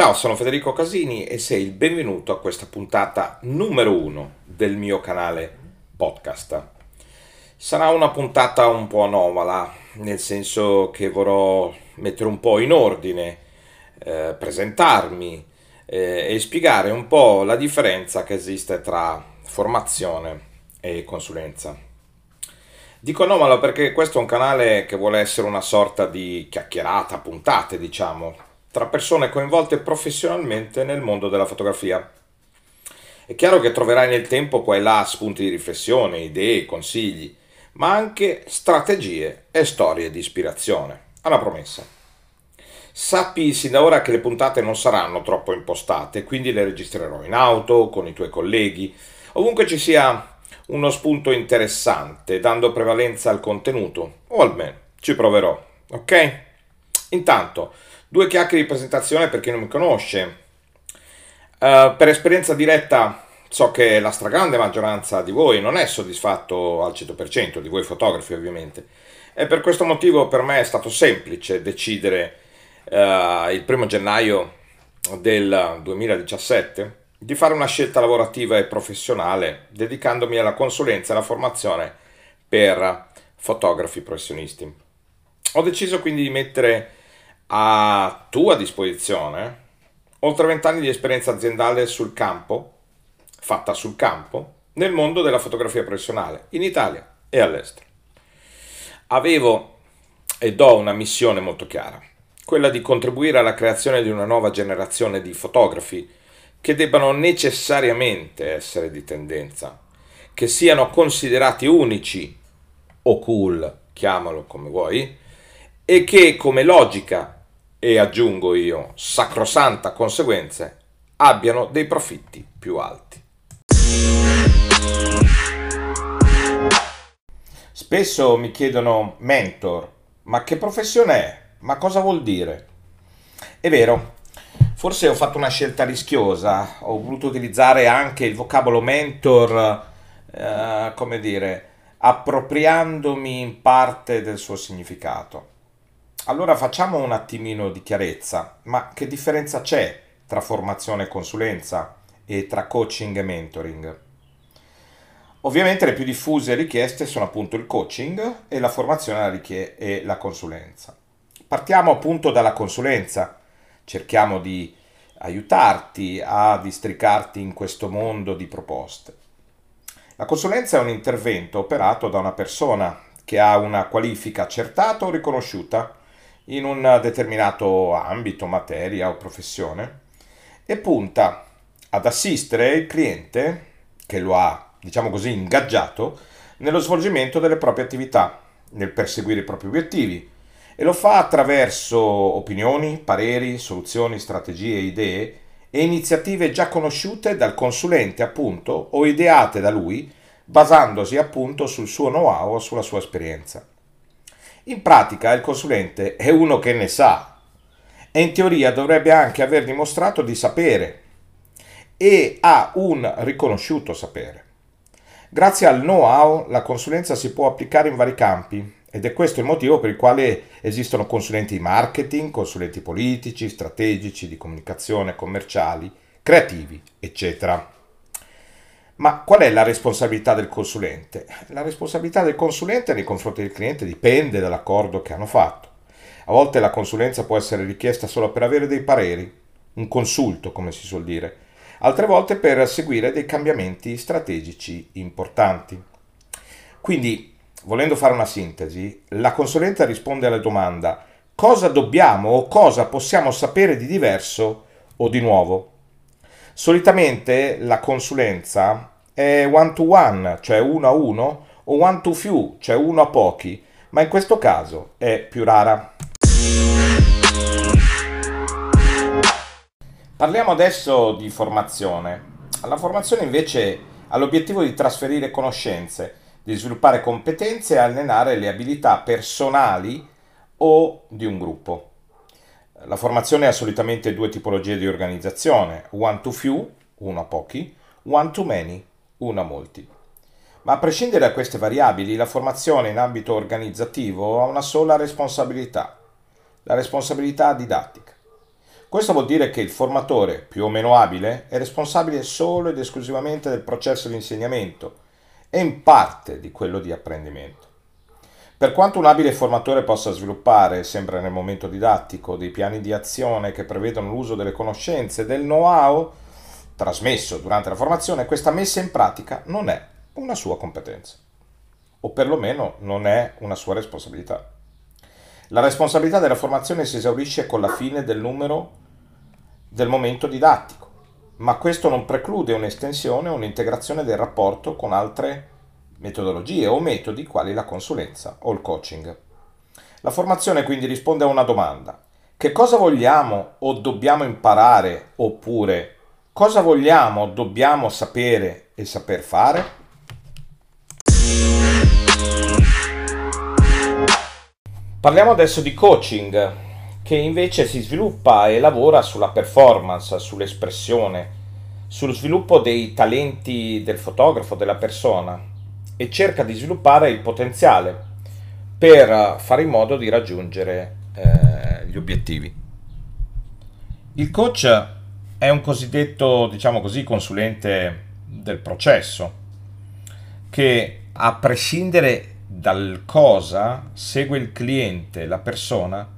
Ciao, sono Federico Casini e sei il benvenuto a questa puntata numero uno del mio canale podcast. Sarà una puntata un po' anomala, nel senso che vorrò mettere un po' in ordine, eh, presentarmi eh, e spiegare un po' la differenza che esiste tra formazione e consulenza. Dico anomalo perché questo è un canale che vuole essere una sorta di chiacchierata, puntate, diciamo, tra persone coinvolte professionalmente nel mondo della fotografia. È chiaro che troverai nel tempo qua e là spunti di riflessione, idee, consigli, ma anche strategie e storie di ispirazione. Alla promessa. Sappi sin da ora che le puntate non saranno troppo impostate, quindi le registrerò in auto, con i tuoi colleghi, ovunque ci sia uno spunto interessante, dando prevalenza al contenuto, o almeno ci proverò, ok? Intanto, due chiacchiere di presentazione per chi non mi conosce. Uh, per esperienza diretta so che la stragrande maggioranza di voi non è soddisfatto al 100%, di voi fotografi ovviamente, e per questo motivo per me è stato semplice decidere uh, il primo gennaio del 2017 di fare una scelta lavorativa e professionale dedicandomi alla consulenza e alla formazione per fotografi professionisti. Ho deciso quindi di mettere a tua disposizione oltre vent'anni di esperienza aziendale sul campo, fatta sul campo, nel mondo della fotografia professionale, in Italia e all'estero. Avevo ed ho una missione molto chiara, quella di contribuire alla creazione di una nuova generazione di fotografi che debbano necessariamente essere di tendenza, che siano considerati unici o cool, chiamalo come vuoi, e che come logica, e aggiungo io, sacrosanta conseguenze, abbiano dei profitti più alti. Spesso mi chiedono, mentor, ma che professione è? Ma cosa vuol dire? È vero, Forse ho fatto una scelta rischiosa, ho voluto utilizzare anche il vocabolo mentor, eh, come dire, appropriandomi in parte del suo significato. Allora facciamo un attimino di chiarezza, ma che differenza c'è tra formazione e consulenza e tra coaching e mentoring? Ovviamente le più diffuse richieste sono appunto il coaching e la formazione e la consulenza. Partiamo appunto dalla consulenza cerchiamo di aiutarti a districarti in questo mondo di proposte. La consulenza è un intervento operato da una persona che ha una qualifica accertata o riconosciuta in un determinato ambito, materia o professione e punta ad assistere il cliente che lo ha, diciamo così, ingaggiato nello svolgimento delle proprie attività, nel perseguire i propri obiettivi, e lo fa attraverso opinioni, pareri, soluzioni, strategie, idee e iniziative già conosciute dal consulente appunto o ideate da lui basandosi appunto sul suo know-how o sulla sua esperienza. In pratica il consulente è uno che ne sa e in teoria dovrebbe anche aver dimostrato di sapere e ha un riconosciuto sapere. Grazie al know-how la consulenza si può applicare in vari campi, ed è questo il motivo per il quale esistono consulenti di marketing, consulenti politici, strategici, di comunicazione, commerciali, creativi, eccetera. Ma qual è la responsabilità del consulente? La responsabilità del consulente nei confronti del cliente dipende dall'accordo che hanno fatto. A volte la consulenza può essere richiesta solo per avere dei pareri, un consulto come si suol dire, altre volte per seguire dei cambiamenti strategici importanti. Quindi volendo fare una sintesi, la consulente risponde alla domanda cosa dobbiamo o cosa possiamo sapere di diverso o di nuovo. Solitamente la consulenza è one to one, cioè uno a uno, o one to few, cioè uno a pochi, ma in questo caso è più rara. Parliamo adesso di formazione. La formazione invece ha l'obiettivo di trasferire conoscenze di sviluppare competenze e allenare le abilità personali o di un gruppo. La formazione ha solitamente due tipologie di organizzazione, one to few, uno a pochi, one to many, uno a molti. Ma a prescindere da queste variabili, la formazione in ambito organizzativo ha una sola responsabilità, la responsabilità didattica. Questo vuol dire che il formatore, più o meno abile, è responsabile solo ed esclusivamente del processo di insegnamento e in parte di quello di apprendimento. Per quanto un abile formatore possa sviluppare, sempre nel momento didattico, dei piani di azione che prevedono l'uso delle conoscenze e del know-how trasmesso durante la formazione, questa messa in pratica non è una sua competenza, o perlomeno non è una sua responsabilità. La responsabilità della formazione si esaurisce con la fine del numero del momento didattico, ma questo non preclude un'estensione o un'integrazione del rapporto con altre metodologie o metodi quali la consulenza o il coaching. La formazione quindi risponde a una domanda. Che cosa vogliamo o dobbiamo imparare oppure cosa vogliamo o dobbiamo sapere e saper fare? Parliamo adesso di coaching che invece si sviluppa e lavora sulla performance, sull'espressione, sullo sviluppo dei talenti del fotografo, della persona e cerca di sviluppare il potenziale per fare in modo di raggiungere eh, gli obiettivi. Il coach è un cosiddetto, diciamo così, consulente del processo che a prescindere dal cosa segue il cliente, la persona,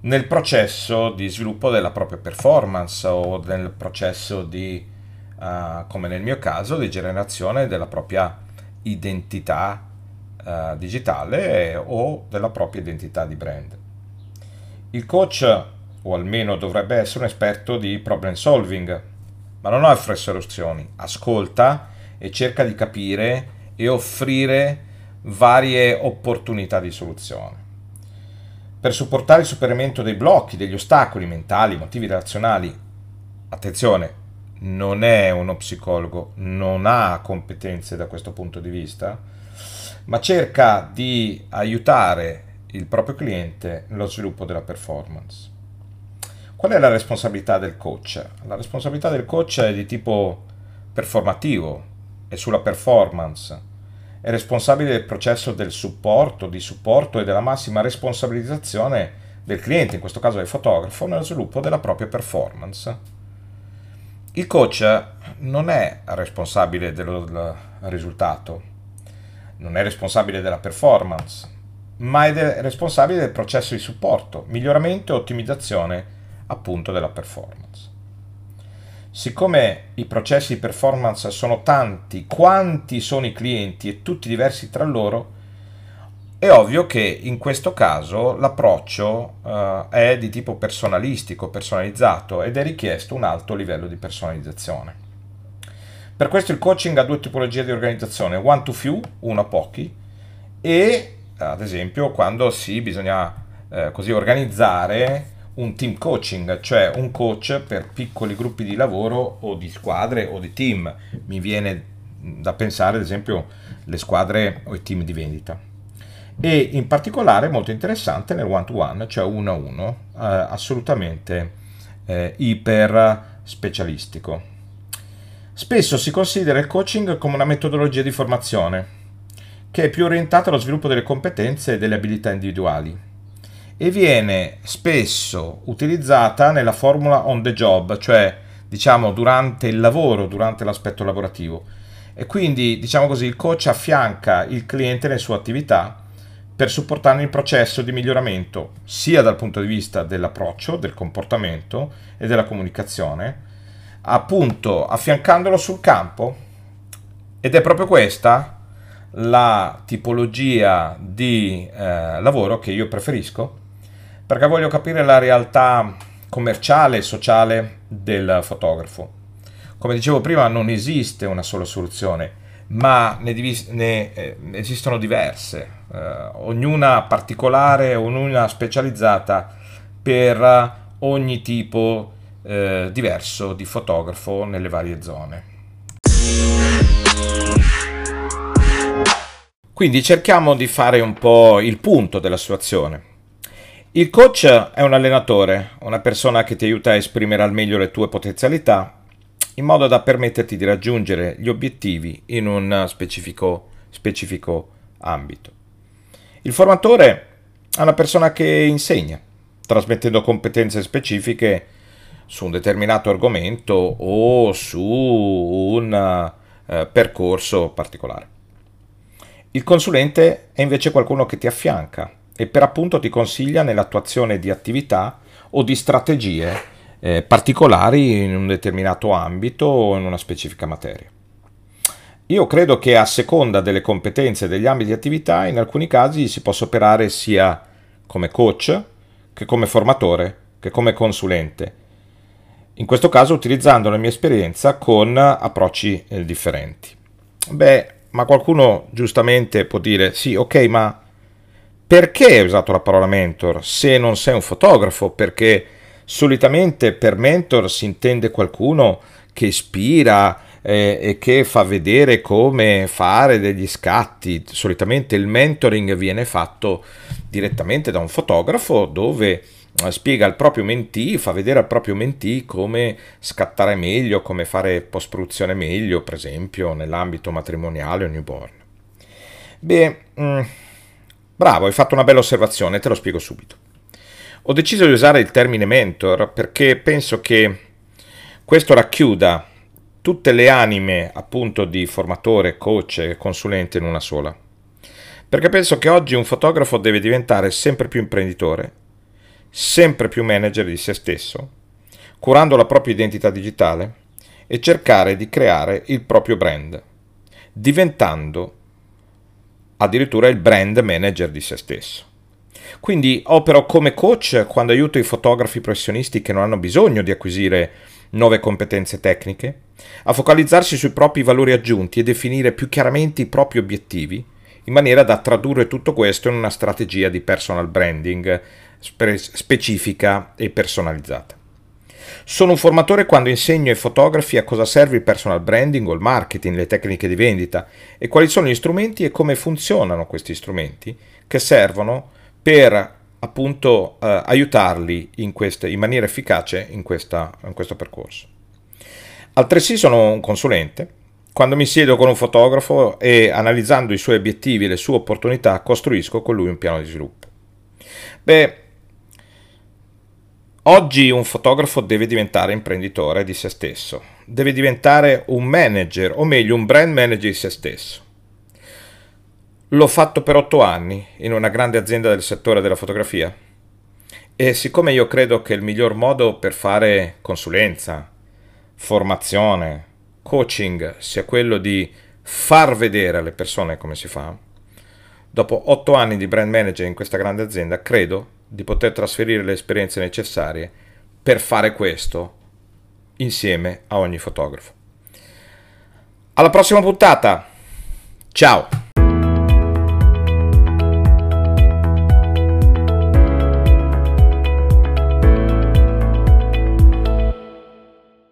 nel processo di sviluppo della propria performance o nel processo di, uh, come nel mio caso, di generazione della propria identità uh, digitale o della propria identità di brand. Il coach, o almeno dovrebbe essere un esperto di problem solving, ma non offre soluzioni, ascolta e cerca di capire e offrire varie opportunità di soluzione per supportare il superamento dei blocchi, degli ostacoli mentali, motivi relazionali. Attenzione, non è uno psicologo, non ha competenze da questo punto di vista, ma cerca di aiutare il proprio cliente nello sviluppo della performance. Qual è la responsabilità del coach? La responsabilità del coach è di tipo performativo, è sulla performance è responsabile del processo del supporto, di supporto e della massima responsabilizzazione del cliente, in questo caso del fotografo, nello sviluppo della propria performance. Il coach non è responsabile del risultato, non è responsabile della performance, ma è responsabile del processo di supporto, miglioramento e ottimizzazione appunto della performance. Siccome i processi di performance sono tanti, quanti sono i clienti e tutti diversi tra loro, è ovvio che in questo caso l'approccio uh, è di tipo personalistico, personalizzato ed è richiesto un alto livello di personalizzazione. Per questo il coaching ha due tipologie di organizzazione, one to few, uno a pochi, e ad esempio quando si bisogna eh, così organizzare un team coaching, cioè un coach per piccoli gruppi di lavoro o di squadre o di team. Mi viene da pensare ad esempio le squadre o i team di vendita. E in particolare molto interessante nel one to one, cioè uno a uno, eh, assolutamente eh, iper specialistico. Spesso si considera il coaching come una metodologia di formazione che è più orientata allo sviluppo delle competenze e delle abilità individuali e viene spesso utilizzata nella formula on the job, cioè diciamo durante il lavoro, durante l'aspetto lavorativo. E quindi, diciamo così, il coach affianca il cliente nelle sue attività per supportarne il processo di miglioramento, sia dal punto di vista dell'approccio, del comportamento e della comunicazione, appunto affiancandolo sul campo. Ed è proprio questa la tipologia di eh, lavoro che io preferisco perché voglio capire la realtà commerciale e sociale del fotografo. Come dicevo prima, non esiste una sola soluzione, ma ne, divis- ne eh, esistono diverse, eh, ognuna particolare, ognuna specializzata per ogni tipo eh, diverso di fotografo nelle varie zone. Quindi cerchiamo di fare un po' il punto della situazione. Il coach è un allenatore, una persona che ti aiuta a esprimere al meglio le tue potenzialità in modo da permetterti di raggiungere gli obiettivi in un specifico, specifico ambito. Il formatore è una persona che insegna, trasmettendo competenze specifiche su un determinato argomento o su un uh, percorso particolare. Il consulente è invece qualcuno che ti affianca e per appunto ti consiglia nell'attuazione di attività o di strategie eh, particolari in un determinato ambito o in una specifica materia. Io credo che a seconda delle competenze e degli ambiti di attività, in alcuni casi si possa operare sia come coach che come formatore che come consulente. In questo caso utilizzando la mia esperienza con approcci eh, differenti. Beh, ma qualcuno giustamente può dire sì, ok, ma perché hai usato la parola mentor se non sei un fotografo? Perché solitamente per mentor si intende qualcuno che ispira eh, e che fa vedere come fare degli scatti. Solitamente il mentoring viene fatto direttamente da un fotografo dove eh, spiega al proprio mentee, fa vedere al proprio mentee come scattare meglio, come fare post produzione meglio, per esempio nell'ambito matrimoniale o newborn. Beh, mm, bravo, hai fatto una bella osservazione, te lo spiego subito. Ho deciso di usare il termine mentor perché penso che questo racchiuda tutte le anime appunto di formatore, coach e consulente in una sola. Perché penso che oggi un fotografo deve diventare sempre più imprenditore, sempre più manager di se stesso, curando la propria identità digitale e cercare di creare il proprio brand, diventando addirittura il brand manager di se stesso. Quindi opero come coach quando aiuto i fotografi professionisti che non hanno bisogno di acquisire nuove competenze tecniche, a focalizzarsi sui propri valori aggiunti e definire più chiaramente i propri obiettivi, in maniera da tradurre tutto questo in una strategia di personal branding spe- specifica e personalizzata. Sono un formatore quando insegno ai fotografi a cosa serve il personal branding o il marketing, le tecniche di vendita e quali sono gli strumenti e come funzionano questi strumenti che servono per appunto eh, aiutarli in, queste, in, maniera efficace in, questa, in questo percorso. Altresì sono un consulente. Quando mi siedo con un fotografo e analizzando i suoi obiettivi e le sue opportunità, costruisco con lui un piano di sviluppo. Beh, oggi un fotografo deve diventare imprenditore di se stesso, deve diventare un manager, o meglio un brand manager di se stesso. L'ho fatto per otto anni in una grande azienda del settore della fotografia e siccome io credo che il miglior modo per fare consulenza, formazione, coaching sia quello di far vedere alle persone come si fa, dopo otto anni di brand manager in questa grande azienda credo di poter trasferire le esperienze necessarie per fare questo insieme a ogni fotografo. Alla prossima puntata! Ciao!